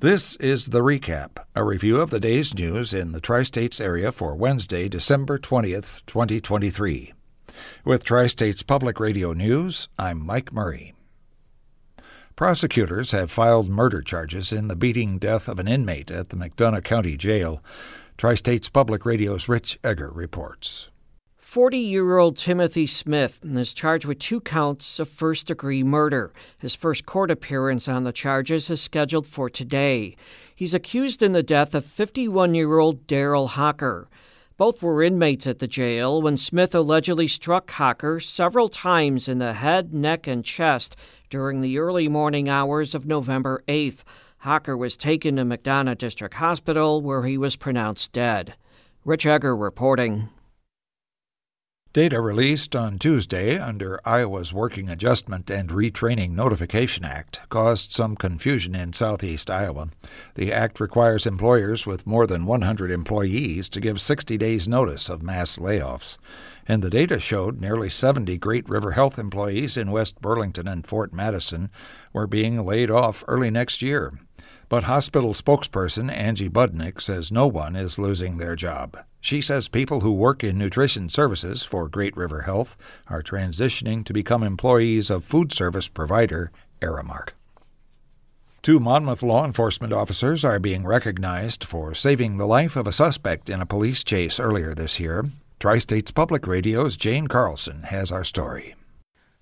This is the recap, a review of the day's news in the Tri States area for Wednesday, December 20th, 2023. With Tri States Public Radio News, I'm Mike Murray. Prosecutors have filed murder charges in the beating death of an inmate at the McDonough County Jail. Tri States Public Radio's Rich Egger reports. 40 year old Timothy Smith is charged with two counts of first degree murder. His first court appearance on the charges is scheduled for today. He's accused in the death of 51 year old Daryl Hocker. Both were inmates at the jail when Smith allegedly struck Hocker several times in the head, neck, and chest during the early morning hours of November 8th. Hocker was taken to McDonough District Hospital where he was pronounced dead. Rich Egger reporting. Data released on Tuesday under Iowa's Worker Adjustment and Retraining Notification Act caused some confusion in southeast Iowa. The act requires employers with more than 100 employees to give 60 days' notice of mass layoffs. And the data showed nearly 70 Great River Health employees in West Burlington and Fort Madison were being laid off early next year. But hospital spokesperson Angie Budnick says no one is losing their job. She says people who work in nutrition services for Great River Health are transitioning to become employees of food service provider Aramark. Two Monmouth law enforcement officers are being recognized for saving the life of a suspect in a police chase earlier this year. Tri States Public Radio's Jane Carlson has our story.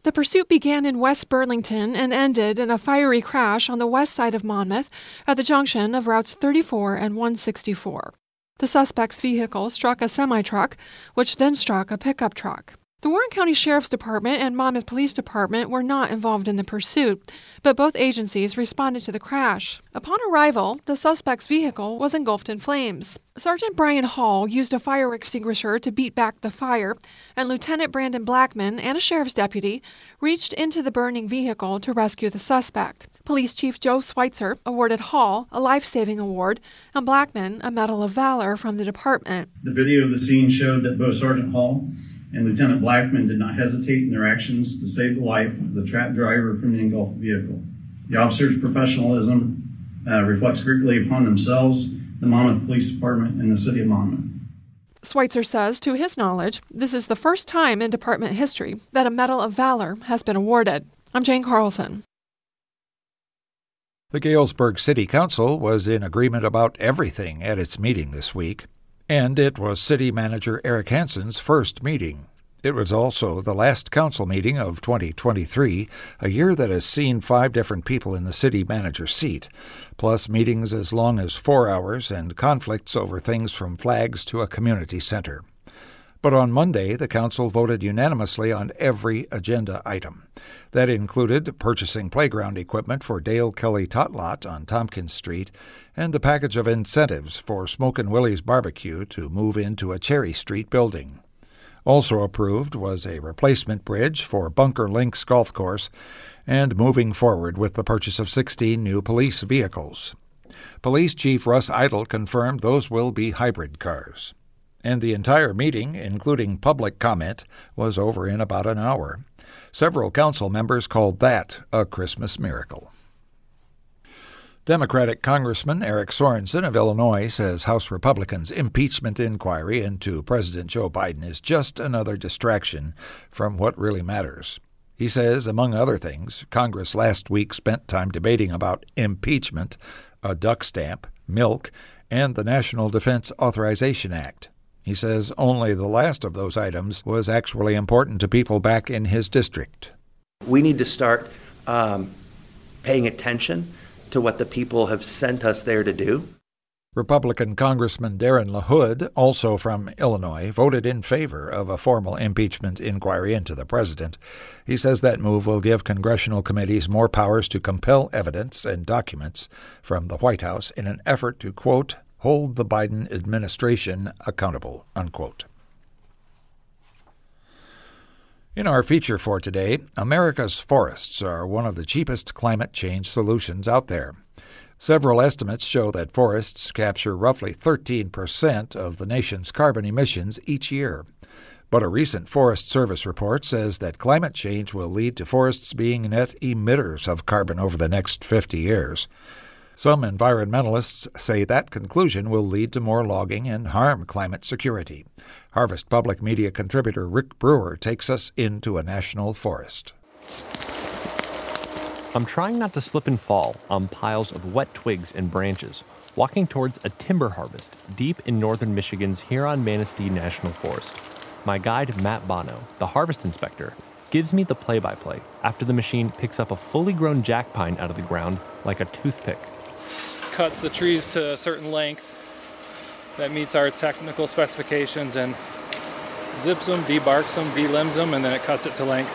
The pursuit began in West Burlington and ended in a fiery crash on the west side of Monmouth at the junction of routes 34 and 164. The suspect's vehicle struck a semi truck, which then struck a pickup truck. The Warren County Sheriff's Department and Monmouth Police Department were not involved in the pursuit, but both agencies responded to the crash. Upon arrival, the suspect's vehicle was engulfed in flames. Sergeant Brian Hall used a fire extinguisher to beat back the fire, and Lieutenant Brandon Blackman and a sheriff's deputy reached into the burning vehicle to rescue the suspect. Police Chief Joe Schweitzer awarded Hall a life saving award and Blackman a Medal of Valor from the department. The video of the scene showed that both Sergeant Hall and Lieutenant Blackman did not hesitate in their actions to save the life of the trapped driver from the engulfed vehicle. The officers' professionalism uh, reflects greatly upon themselves, the Monmouth Police Department, and the City of Monmouth. Schweitzer says, to his knowledge, this is the first time in department history that a Medal of Valor has been awarded. I'm Jane Carlson. The Galesburg City Council was in agreement about everything at its meeting this week. And it was City Manager Eric Hansen's first meeting. It was also the last council meeting of 2023, a year that has seen five different people in the city manager seat, plus meetings as long as four hours and conflicts over things from flags to a community center. But on Monday, the council voted unanimously on every agenda item. That included purchasing playground equipment for Dale Kelly Tot Lot on Tompkins Street and a package of incentives for Smokin' Willie's Barbecue to move into a Cherry Street building. Also approved was a replacement bridge for Bunker Links Golf Course and moving forward with the purchase of 16 new police vehicles. Police Chief Russ Idle confirmed those will be hybrid cars. And the entire meeting, including public comment, was over in about an hour. Several council members called that a Christmas miracle. Democratic Congressman Eric Sorensen of Illinois says House Republicans' impeachment inquiry into President Joe Biden is just another distraction from what really matters. He says, among other things, Congress last week spent time debating about impeachment, a duck stamp, milk, and the National Defense Authorization Act. He says only the last of those items was actually important to people back in his district. We need to start um, paying attention to what the people have sent us there to do. Republican Congressman Darren LaHood, also from Illinois, voted in favor of a formal impeachment inquiry into the president. He says that move will give congressional committees more powers to compel evidence and documents from the White House in an effort to, quote, hold the Biden administration accountable, unquote. In our feature for today, America's forests are one of the cheapest climate change solutions out there. Several estimates show that forests capture roughly 13% of the nation's carbon emissions each year. But a recent Forest Service report says that climate change will lead to forests being net emitters of carbon over the next 50 years. Some environmentalists say that conclusion will lead to more logging and harm climate security. Harvest Public Media contributor Rick Brewer takes us into a national forest. I'm trying not to slip and fall on piles of wet twigs and branches, walking towards a timber harvest deep in northern Michigan's Huron Manistee National Forest. My guide, Matt Bono, the harvest inspector, gives me the play by play after the machine picks up a fully grown jack pine out of the ground like a toothpick cuts the trees to a certain length that meets our technical specifications and zips them, debarks them, delimbs them, and then it cuts it to length.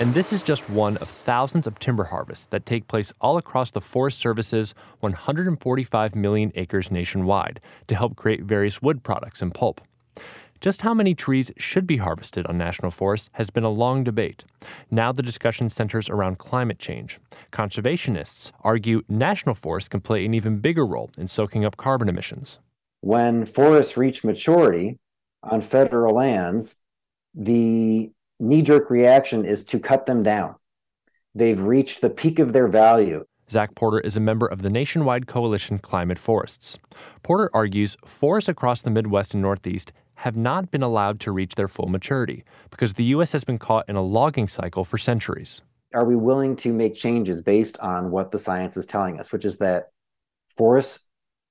And this is just one of thousands of timber harvests that take place all across the Forest Service's 145 million acres nationwide to help create various wood products and pulp. Just how many trees should be harvested on national forests has been a long debate. Now the discussion centers around climate change. Conservationists argue national forests can play an even bigger role in soaking up carbon emissions. When forests reach maturity on federal lands, the knee jerk reaction is to cut them down. They've reached the peak of their value. Zach Porter is a member of the nationwide coalition Climate Forests. Porter argues forests across the Midwest and Northeast have not been allowed to reach their full maturity because the U.S. has been caught in a logging cycle for centuries. Are we willing to make changes based on what the science is telling us, which is that forests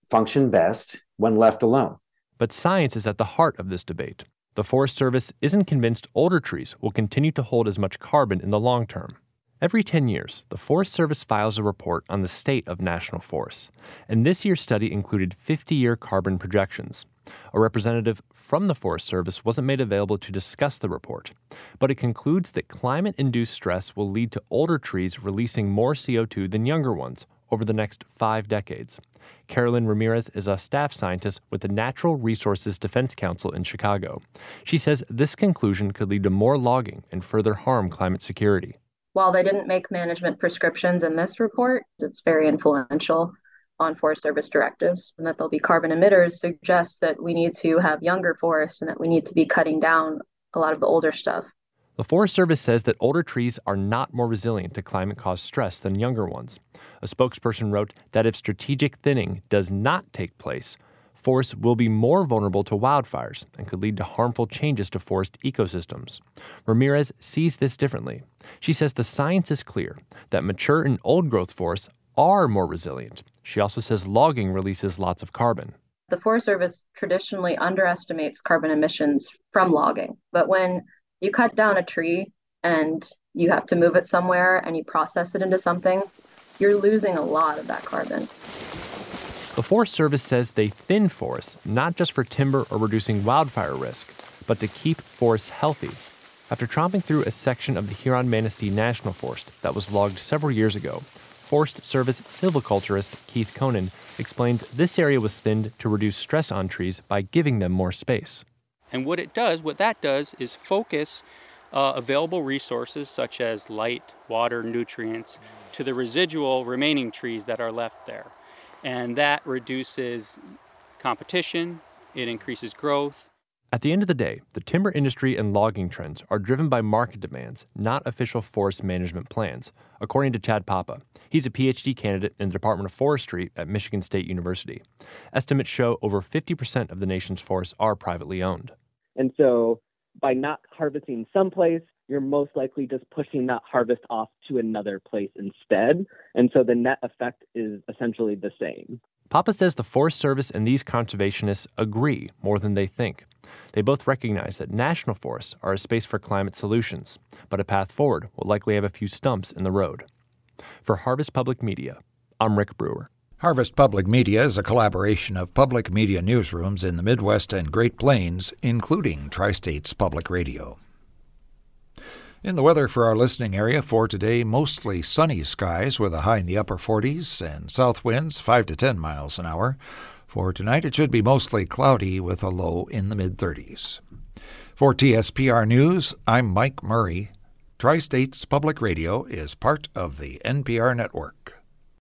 function best when left alone? But science is at the heart of this debate. The Forest Service isn't convinced older trees will continue to hold as much carbon in the long term. Every 10 years, the Forest Service files a report on the state of national forests, and this year's study included 50 year carbon projections. A representative from the Forest Service wasn't made available to discuss the report, but it concludes that climate induced stress will lead to older trees releasing more CO2 than younger ones over the next five decades. Carolyn Ramirez is a staff scientist with the Natural Resources Defense Council in Chicago. She says this conclusion could lead to more logging and further harm climate security. While they didn't make management prescriptions in this report, it's very influential on Forest Service directives. And that there'll be carbon emitters suggests that we need to have younger forests and that we need to be cutting down a lot of the older stuff. The Forest Service says that older trees are not more resilient to climate caused stress than younger ones. A spokesperson wrote that if strategic thinning does not take place, forests will be more vulnerable to wildfires and could lead to harmful changes to forest ecosystems. Ramirez sees this differently. She says the science is clear that mature and old growth forests are more resilient. She also says logging releases lots of carbon. The Forest Service traditionally underestimates carbon emissions from logging, but when you cut down a tree and you have to move it somewhere and you process it into something, you're losing a lot of that carbon. The Forest Service says they thin forests not just for timber or reducing wildfire risk, but to keep forests healthy. After tromping through a section of the Huron Manistee National Forest that was logged several years ago, Forest Service silviculturist Keith Conan explained this area was thinned to reduce stress on trees by giving them more space. And what it does, what that does, is focus uh, available resources such as light, water, nutrients to the residual remaining trees that are left there and that reduces competition, it increases growth. At the end of the day, the timber industry and logging trends are driven by market demands, not official forest management plans, according to Chad Papa. He's a PhD candidate in the Department of Forestry at Michigan State University. Estimates show over 50% of the nation's forests are privately owned. And so by not harvesting someplace, you're most likely just pushing that harvest off to another place instead. And so the net effect is essentially the same. Papa says the Forest Service and these conservationists agree more than they think. They both recognize that national forests are a space for climate solutions, but a path forward will likely have a few stumps in the road. For Harvest Public Media, I'm Rick Brewer. Harvest Public Media is a collaboration of public media newsrooms in the Midwest and Great Plains, including Tri States Public Radio. In the weather for our listening area for today, mostly sunny skies with a high in the upper 40s and south winds 5 to 10 miles an hour. For tonight, it should be mostly cloudy with a low in the mid 30s. For TSPR News, I'm Mike Murray. Tri States Public Radio is part of the NPR network.